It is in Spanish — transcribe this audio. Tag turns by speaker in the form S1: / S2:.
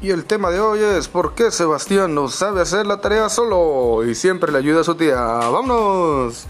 S1: Y el tema de hoy es ¿por qué Sebastián no sabe hacer la tarea solo y siempre le ayuda a su tía? ¡Vámonos!